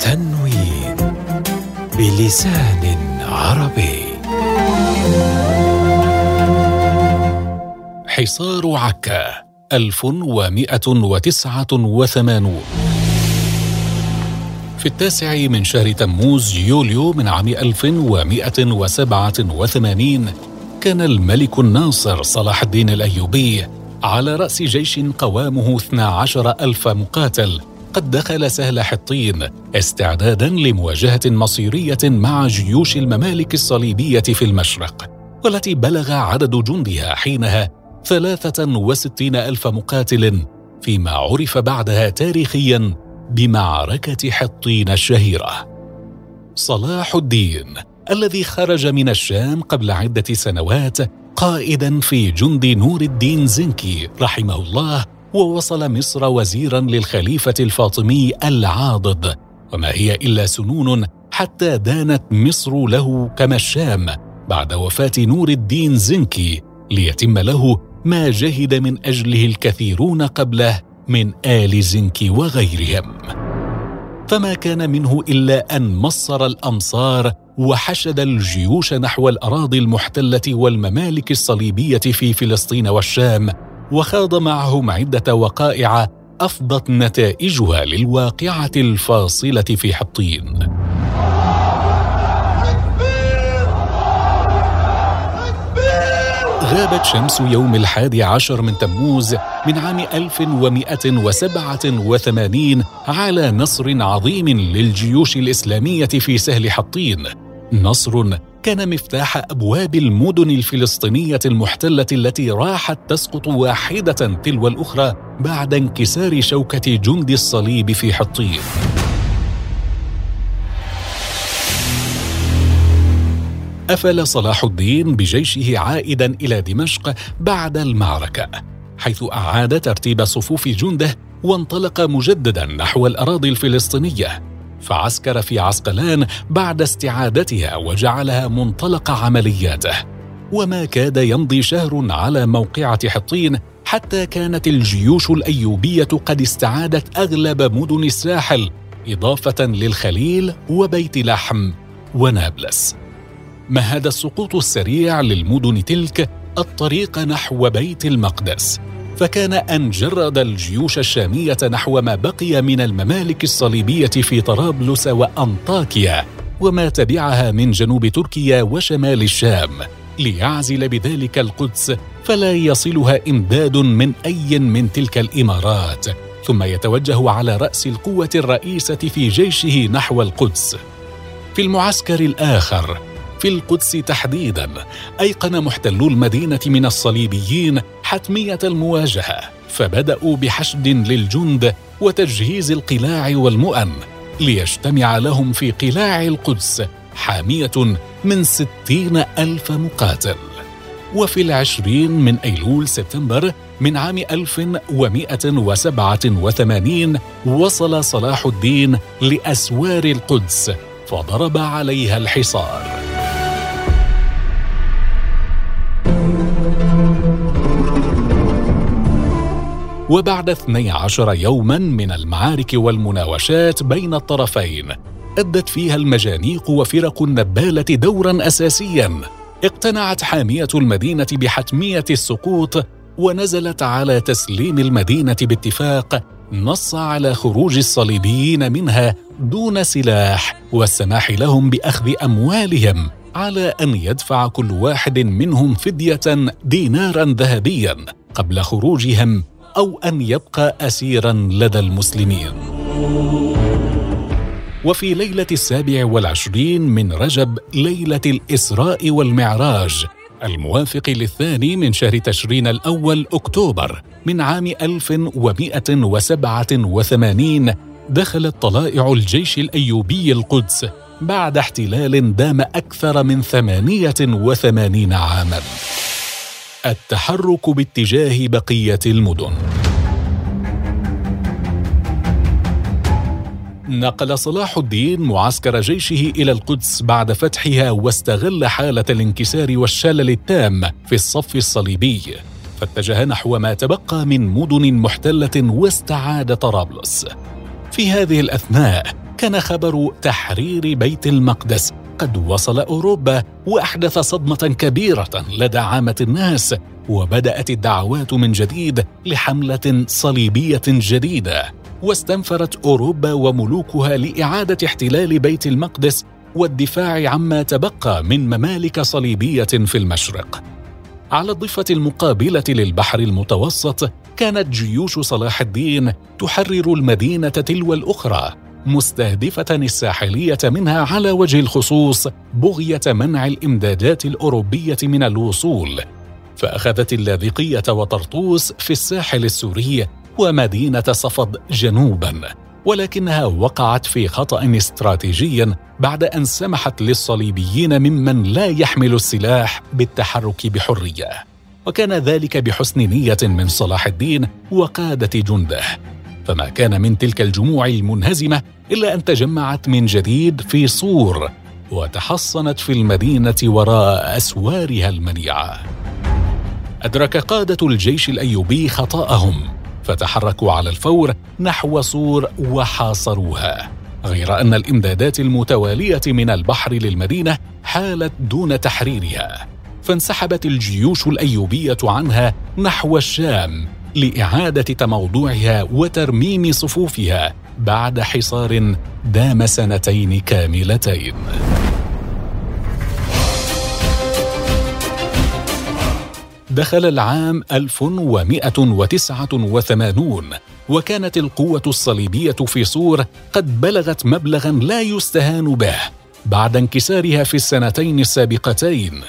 تنوين بلسان عربي. حصار عكا 1189 في التاسع من شهر تموز يوليو من عام 1187 كان الملك الناصر صلاح الدين الأيوبي على رأس جيش قوامه 12 ألف مقاتل قد دخل سهل حطين استعدادا لمواجهة مصيرية مع جيوش الممالك الصليبية في المشرق والتي بلغ عدد جندها حينها ثلاثة وستين ألف مقاتل فيما عرف بعدها تاريخيا بمعركة حطين الشهيرة. صلاح الدين الذي خرج من الشام قبل عدة سنوات قائدا في جند نور الدين زنكي رحمه الله ووصل مصر وزيرا للخليفة الفاطمي العاضد. وما هي إلا سنون حتى دانت مصر له كما الشام بعد وفاة نور الدين زنكي ليتم له ما جهد من أجله الكثيرون قبله من آل زنكي وغيرهم. فما كان منه إلا أن مصر الأمصار وحشد الجيوش نحو الأراضي المحتلة والممالك الصليبية في فلسطين والشام وخاض معهم عدة وقائع أفضت نتائجها للواقعة الفاصلة في حطين. غابت شمس يوم الحادي عشر من تموز من عام 1187 على نصر عظيم للجيوش الإسلامية في سهل حطين. نصر كان مفتاح أبواب المدن الفلسطينية المحتلة التي راحت تسقط واحدة تلو الأخرى بعد انكسار شوكة جند الصليب في حطين. أفل صلاح الدين بجيشه عائدا إلى دمشق بعد المعركة حيث أعاد ترتيب صفوف جنده وانطلق مجددا نحو الأراضي الفلسطينية فعسكر في عسقلان بعد استعادتها وجعلها منطلق عملياته. وما كاد يمضي شهر على موقعة حطين حتى كانت الجيوش الأيوبية قد استعادت أغلب مدن الساحل إضافة للخليل وبيت لحم ونابلس. مهد السقوط السريع للمدن تلك الطريق نحو بيت المقدس فكان أن جرد الجيوش الشامية نحو ما بقي من الممالك الصليبية في طرابلس وأنطاكيا وما تبعها من جنوب تركيا وشمال الشام. ليعزل بذلك القدس فلا يصلها إمداد من أي من تلك الإمارات. ثم يتوجه على رأس القوة الرئيسة في جيشه نحو القدس. في المعسكر الآخر في القدس تحديدا أيقن محتلو المدينة من الصليبيين حتمية المواجهة فبدأوا بحشد للجند وتجهيز القلاع والمؤن ليجتمع لهم في قلاع القدس حامية من ستين ألف مقاتل. وفي العشرين من أيلول سبتمبر من عام 1187 وصل صلاح الدين لأسوار القدس فضرب عليها الحصار. وبعد 12 يوما من المعارك والمناوشات بين الطرفين أدت فيها المجانيق وفرق النبالة دورا أساسيا. اقتنعت حامية المدينة بحتمية السقوط ونزلت على تسليم المدينة باتفاق نص على خروج الصليبيين منها دون سلاح والسماح لهم بأخذ أموالهم على أن يدفع كل واحد منهم فدية دينارا ذهبيا قبل خروجهم. أو أن يبقى اسيرا لدى المسلمين وفي ليلة السابع والعشرين من رجب ليلة الإسراء والمعراج الموافق للثاني من شهر تشرين الأول أكتوبر من عام 1187 دخلت طلائع الجيش الأيوبي القدس بعد احتلال دام أكثر من 88 عاماً. التحرك باتجاه بقية المدن. نقل صلاح الدين معسكر جيشه إلى القدس بعد فتحها واستغل حالة الانكسار والشلل التام في الصف الصليبي. فاتجه نحو ما تبقى من مدن محتلة واستعاد طرابلس. في هذه الأثناء كان خبر تحرير بيت المقدس قد وصل أوروبا وأحدث صدمة كبيرة لدى عامة الناس وبدأت الدعوات من جديد لحملة صليبية جديدة. واستنفرت أوروبا وملوكها لإعادة احتلال بيت المقدس والدفاع عما تبقى من ممالك صليبية في المشرق. على الضفة المقابلة للبحر المتوسط كانت جيوش صلاح الدين تحرر المدينة تلو الأخرى. مستهدفة الساحلية منها على وجه الخصوص بغية منع الإمدادات الأوروبية من الوصول. فأخذت اللاذقية وطرطوس في الساحل السوري ومدينة صفد جنوبا ولكنها وقعت في خطأ استراتيجي بعد أن سمحت للصليبيين ممن لا يحمل السلاح بالتحرك بحرية. وكان ذلك بحسن نية من صلاح الدين وقادة جنده. فما كان من تلك الجموع المنهزمة إلا أن تجمعت من جديد في صور وتحصنت في المدينة وراء أسوارها المنيعة. أدرك قادة الجيش الأيوبي خطأهم فتحركوا على الفور نحو صور وحاصروها غير أن الإمدادات المتوالية من البحر للمدينة حالت دون تحريرها فانسحبت الجيوش الأيوبية عنها نحو الشام لإعادة تموضعها وترميم صفوفها بعد حصار دام سنتين كاملتين. دخل العام 1189 وكانت القوة الصليبية في صور قد بلغت مبلغا لا يستهان به. بعد انكسارها في السنتين السابقتين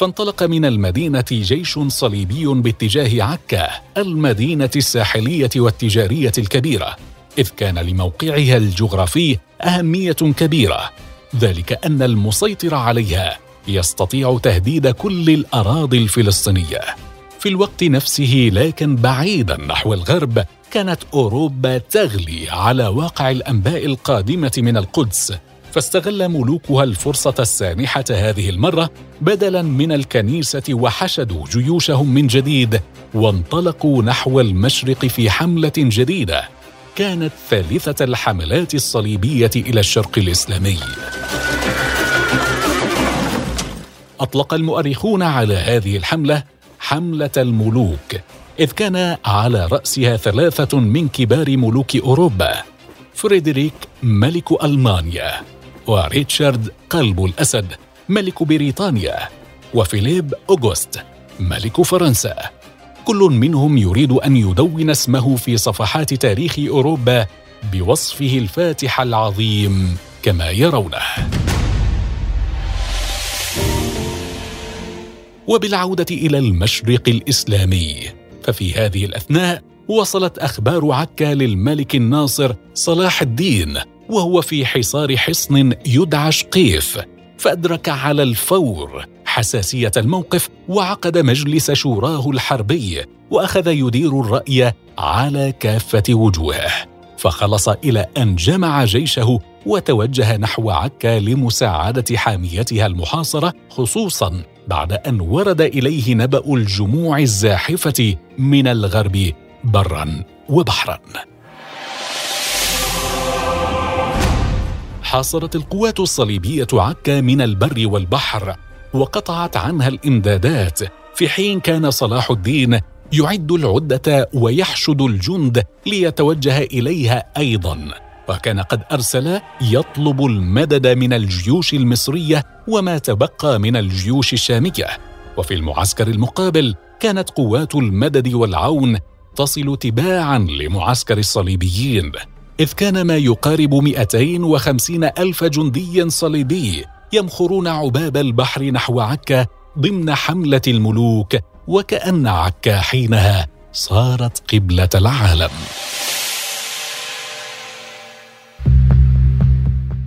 فانطلق من المدينة جيش صليبي باتجاه عكا المدينة الساحلية والتجارية الكبيرة إذ كان لموقعها الجغرافي أهمية كبيرة. ذلك أن المسيطر عليها يستطيع تهديد كل الأراضي الفلسطينية. في الوقت نفسه لكن بعيدا نحو الغرب كانت أوروبا تغلي على واقع الأنباء القادمة من القدس. فاستغل ملوكها الفرصة السانحة هذه المرة بدلا من الكنيسة وحشدوا جيوشهم من جديد وانطلقوا نحو المشرق في حملة جديدة كانت ثالثة الحملات الصليبية إلى الشرق الإسلامي. أطلق المؤرخون على هذه الحملة حملة الملوك، إذ كان على رأسها ثلاثة من كبار ملوك أوروبا، فريدريك ملك ألمانيا، وريتشارد قلب الأسد ملك بريطانيا وفيليب أوغوست ملك فرنسا. كل منهم يريد أن يدون اسمه في صفحات تاريخ أوروبا بوصفه الفاتح العظيم كما يرونه. وبالعودة إلى المشرق الإسلامي ففي هذه الأثناء وصلت أخبار عكا للملك الناصر صلاح الدين وهو في حصار حصن يدعى شقيف فأدرك على الفور حساسية الموقف وعقد مجلس شوراه الحربي وأخذ يدير الرأي على كافة وجوهه. فخلص إلى أن جمع جيشه وتوجه نحو عكا لمساعدة حاميتها المحاصرة خصوصا بعد أن ورد إليه نبأ الجموع الزاحفة من الغرب برا وبحرا. حاصرت القوات الصليبية عكا من البر والبحر وقطعت عنها الإمدادات في حين كان صلاح الدين يعد العدة ويحشد الجند ليتوجه إليها أيضا. وكان قد أرسل يطلب المدد من الجيوش المصرية وما تبقى من الجيوش الشامية. وفي المعسكر المقابل كانت قوات المدد والعون تصل تباعا لمعسكر الصليبيين. إذ كان ما يقارب 250 ألف جندي صليبي يمخرون عباب البحر نحو عكا ضمن حملة الملوك وكأن عكا حينها صارت قبلة العالم.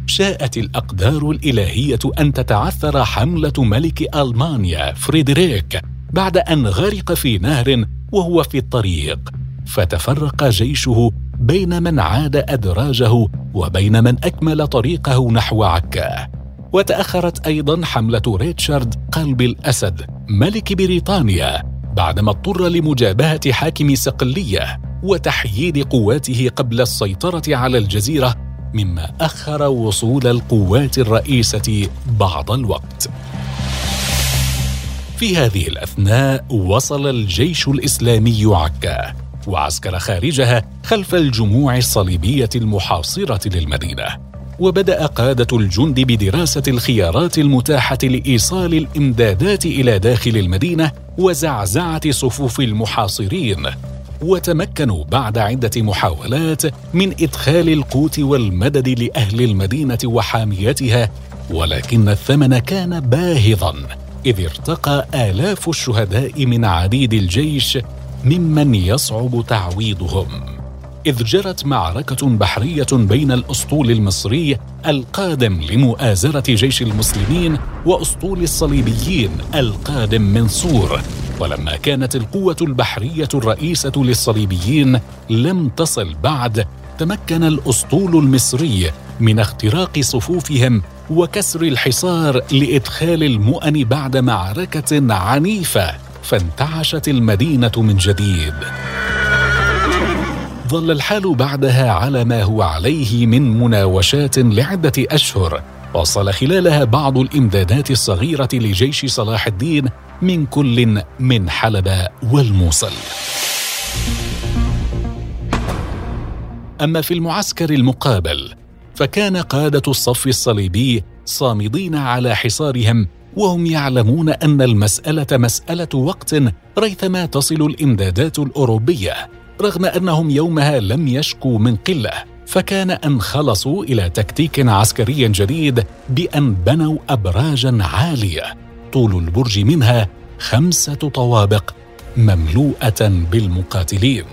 شاءت الأقدار الإلهية أن تتعثر حملة ملك ألمانيا فريدريك بعد أن غرق في نهر وهو في الطريق فتفرق جيشه بين من عاد أدراجه وبين من أكمل طريقه نحو عكا وتأخرت أيضا حملة ريتشارد قلب الأسد ملك بريطانيا بعدما اضطر لمجابهة حاكم صقلية وتحييد قواته قبل السيطرة على الجزيرة مما أخر وصول القوات الرئيسة بعض الوقت. في هذه الأثناء وصل الجيش الإسلامي عكا وعسكر خارجها خلف الجموع الصليبية المحاصرة للمدينة وبدأ قادة الجند بدراسة الخيارات المتاحة لإيصال الإمدادات إلى داخل المدينة وزعزعة صفوف المحاصرين وتمكنوا بعد عدة محاولات من إدخال القوت والمدد لأهل المدينة وحاميتها ولكن الثمن كان باهظا إذ ارتقى آلاف الشهداء من عديد الجيش ممن يصعب تعويضهم. إذ جرت معركة بحرية بين الأسطول المصري القادم لمؤازرة جيش المسلمين وأسطول الصليبيين القادم من صور ولما كانت القوة البحرية الرئيسة للصليبيين لم تصل بعد تمكن الأسطول المصري من اختراق صفوفهم وكسر الحصار لإدخال المؤن بعد معركة عنيفة. فانتعشت المدينة من جديد. ظل الحال بعدها على ما هو عليه من مناوشات لعدة أشهر. وصل خلالها بعض الإمدادات الصغيرة لجيش صلاح الدين من كل من حلب والموصل. أما في المعسكر المقابل فكان قادة الصف الصليبي صامدين على حصارهم وهم يعلمون أن المسألة مسألة وقت ريثما تصل الإمدادات الأوروبية رغم أنهم يومها لم يشكوا من قلة فكان أن خلصوا إلى تكتيك عسكري جديد بأن بنوا ابراجا عالية طول البرج منها خمسة طوابق مملوءة بالمقاتلين.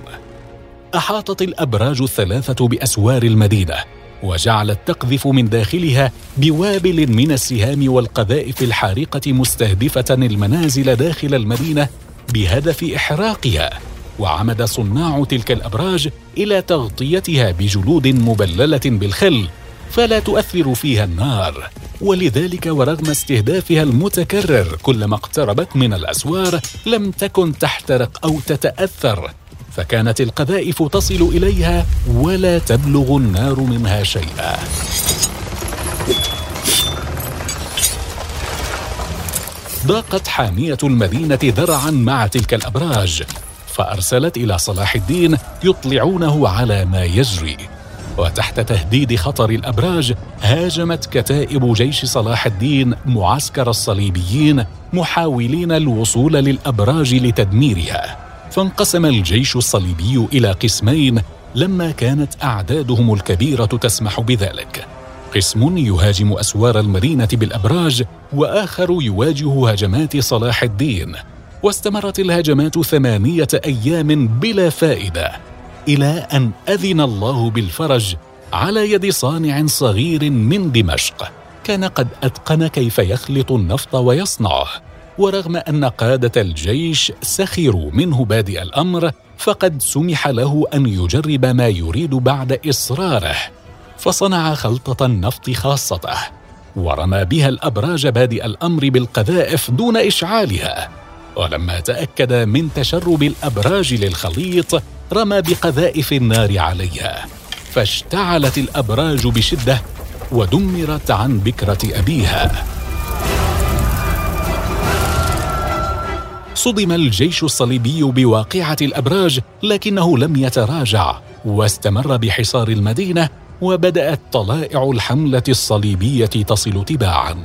أحاطت الأبراج الثلاثة بأسوار المدينة وجعلت تقذف من داخلها بوابل من السهام والقذائف الحارقة مستهدفة المنازل داخل المدينة بهدف إحراقها وعمد صناع تلك الأبراج إلى تغطيتها بجلود مبللة بالخل فلا تؤثر فيها النار. ولذلك ورغم استهدافها المتكرر كلما اقتربت من الأسوار لم تكن تحترق أو تتأثر. فكانت القذائف تصل إليها ولا تبلغ النار منها شيئا. ضاقت حامية المدينة ذرعا مع تلك الأبراج فأرسلت إلى صلاح الدين يطلعونه على ما يجري. وتحت تهديد خطر الأبراج هاجمت كتائب جيش صلاح الدين معسكر الصليبيين محاولين الوصول للأبراج لتدميرها. فانقسم الجيش الصليبي إلى قسمين لما كانت أعدادهم الكبيرة تسمح بذلك. قسم يهاجم أسوار المدينة بالأبراج وآخر يواجه هجمات صلاح الدين. واستمرت الهجمات ثمانية أيام بلا فائدة إلى أن أذن الله بالفرج على يد صانع صغير من دمشق. كان قد أتقن كيف يخلط النفط ويصنعه. ورغم أن قادة الجيش سخروا منه بادئ الأمر فقد سمح له أن يجرب ما يريد بعد إصراره فصنع خلطة النفط خاصته ورمى بها الأبراج بادئ الأمر بالقذائف دون إشعالها ولما تأكد من تشرب الأبراج للخليط رمى بقذائف النار عليها فاشتعلت الأبراج بشدة ودمرت عن بكرة أبيها. صدم الجيش الصليبي بواقعة الأبراج لكنه لم يتراجع واستمر بحصار المدينة وبدأت طلائع الحملة الصليبية تصل تباعا.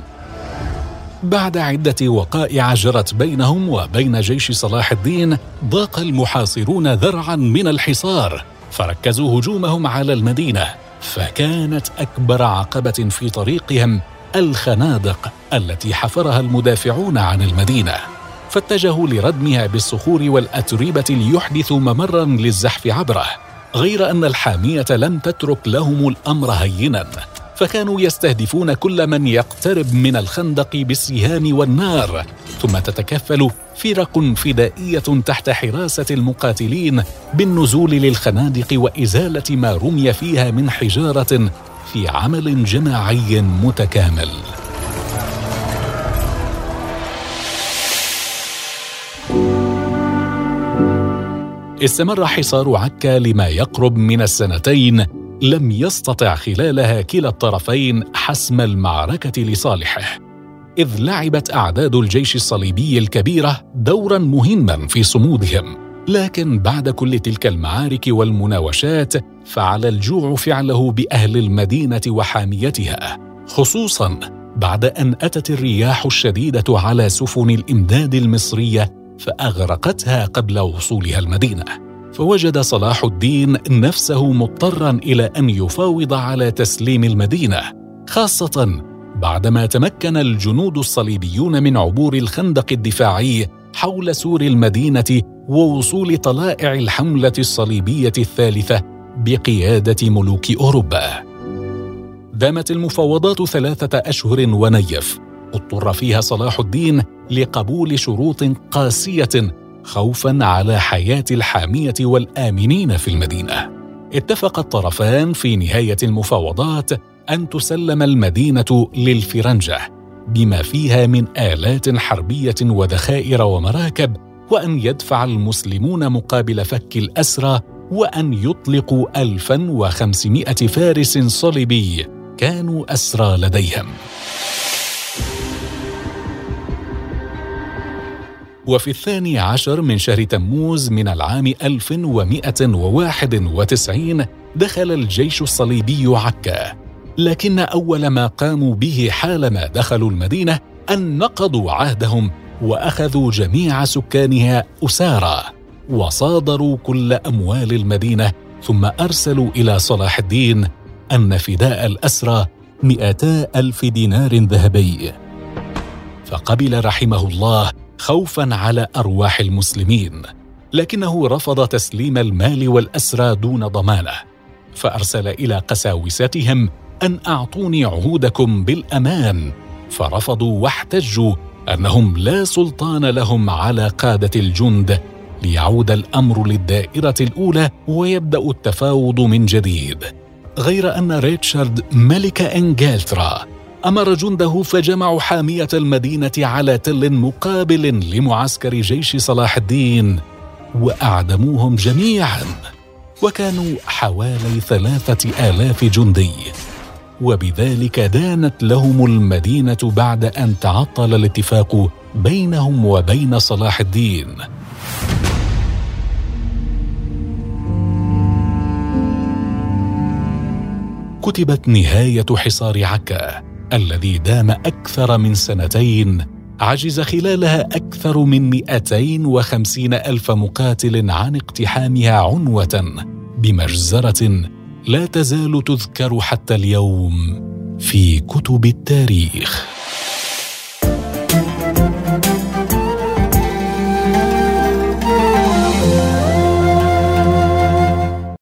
بعد عدة وقائع جرت بينهم وبين جيش صلاح الدين ضاق المحاصرون ذرعا من الحصار فركزوا هجومهم على المدينة فكانت أكبر عقبة في طريقهم الخنادق التي حفرها المدافعون عن المدينة. فاتجهوا لردمها بالصخور والأتربة ليحدثوا ممرا للزحف عبره غير أن الحامية لم تترك لهم الأمر هينا فكانوا يستهدفون كل من يقترب من الخندق بالسهام والنار ثم تتكفل فرق فدائية تحت حراسة المقاتلين بالنزول للخنادق وإزالة ما رمي فيها من حجارة في عمل جماعي متكامل. استمر حصار عكا لما يقرب من السنتين لم يستطع خلالها كلا الطرفين حسم المعركة لصالحه. إذ لعبت أعداد الجيش الصليبي الكبيرة دورا مهما في صمودهم. لكن بعد كل تلك المعارك والمناوشات فعل الجوع فعله بأهل المدينة وحاميتها. خصوصا بعد أن أتت الرياح الشديدة على سفن الإمداد المصرية فأغرقتها قبل وصولها المدينة. فوجد صلاح الدين نفسه مضطرا إلى أن يفاوض على تسليم المدينة خاصة بعدما تمكن الجنود الصليبيون من عبور الخندق الدفاعي حول سور المدينة ووصول طلائع الحملة الصليبية الثالثة بقيادة ملوك أوروبا. دامت المفاوضات ثلاثة أشهر ونيف. اضطر فيها صلاح الدين لقبول شروط قاسية خوفا على حياة الحامية والآمنين في المدينة. اتفق الطرفان في نهاية المفاوضات أن تسلم المدينة للفرنجة بما فيها من آلات حربية وذخائر ومراكب وأن يدفع المسلمون مقابل فك الأسرى وأن يطلقوا 1500 فارس صليبي كانوا أسرى لديهم. وفي الثاني عشر من شهر تموز من العام 1191 دخل الجيش الصليبي عكا. لكن أول ما قاموا به حالما دخلوا المدينة أن نقضوا عهدهم وأخذوا جميع سكانها أسارى وصادروا كل أموال المدينة ثم أرسلوا إلى صلاح الدين أن فداء الأسرى مئتا ألف دينار ذهبي. فقبل رحمه الله خوفا على أرواح المسلمين لكنه رفض تسليم المال والأسرى دون ضمانة فأرسل إلى قساوستهم أن أعطوني عهودكم بالأمان فرفضوا واحتجوا أنهم لا سلطان لهم على قادة الجند ليعود الأمر للدائرة الأولى ويبدأ التفاوض من جديد غير أن ريتشارد ملك إنجلترا أمر جنده فجمعوا حامية المدينة على تل مقابل لمعسكر جيش صلاح الدين وأعدموهم جميعا وكانوا حوالي ثلاثة آلاف جندي. وبذلك دانت لهم المدينة بعد أن تعطل الاتفاق بينهم وبين صلاح الدين. كتبت نهاية حصار عكا. الذي دام أكثر من سنتين عجز خلالها أكثر من 250 ألف مقاتل عن اقتحامها عنوة بمجزرة لا تزال تذكر حتى اليوم في كتب التاريخ.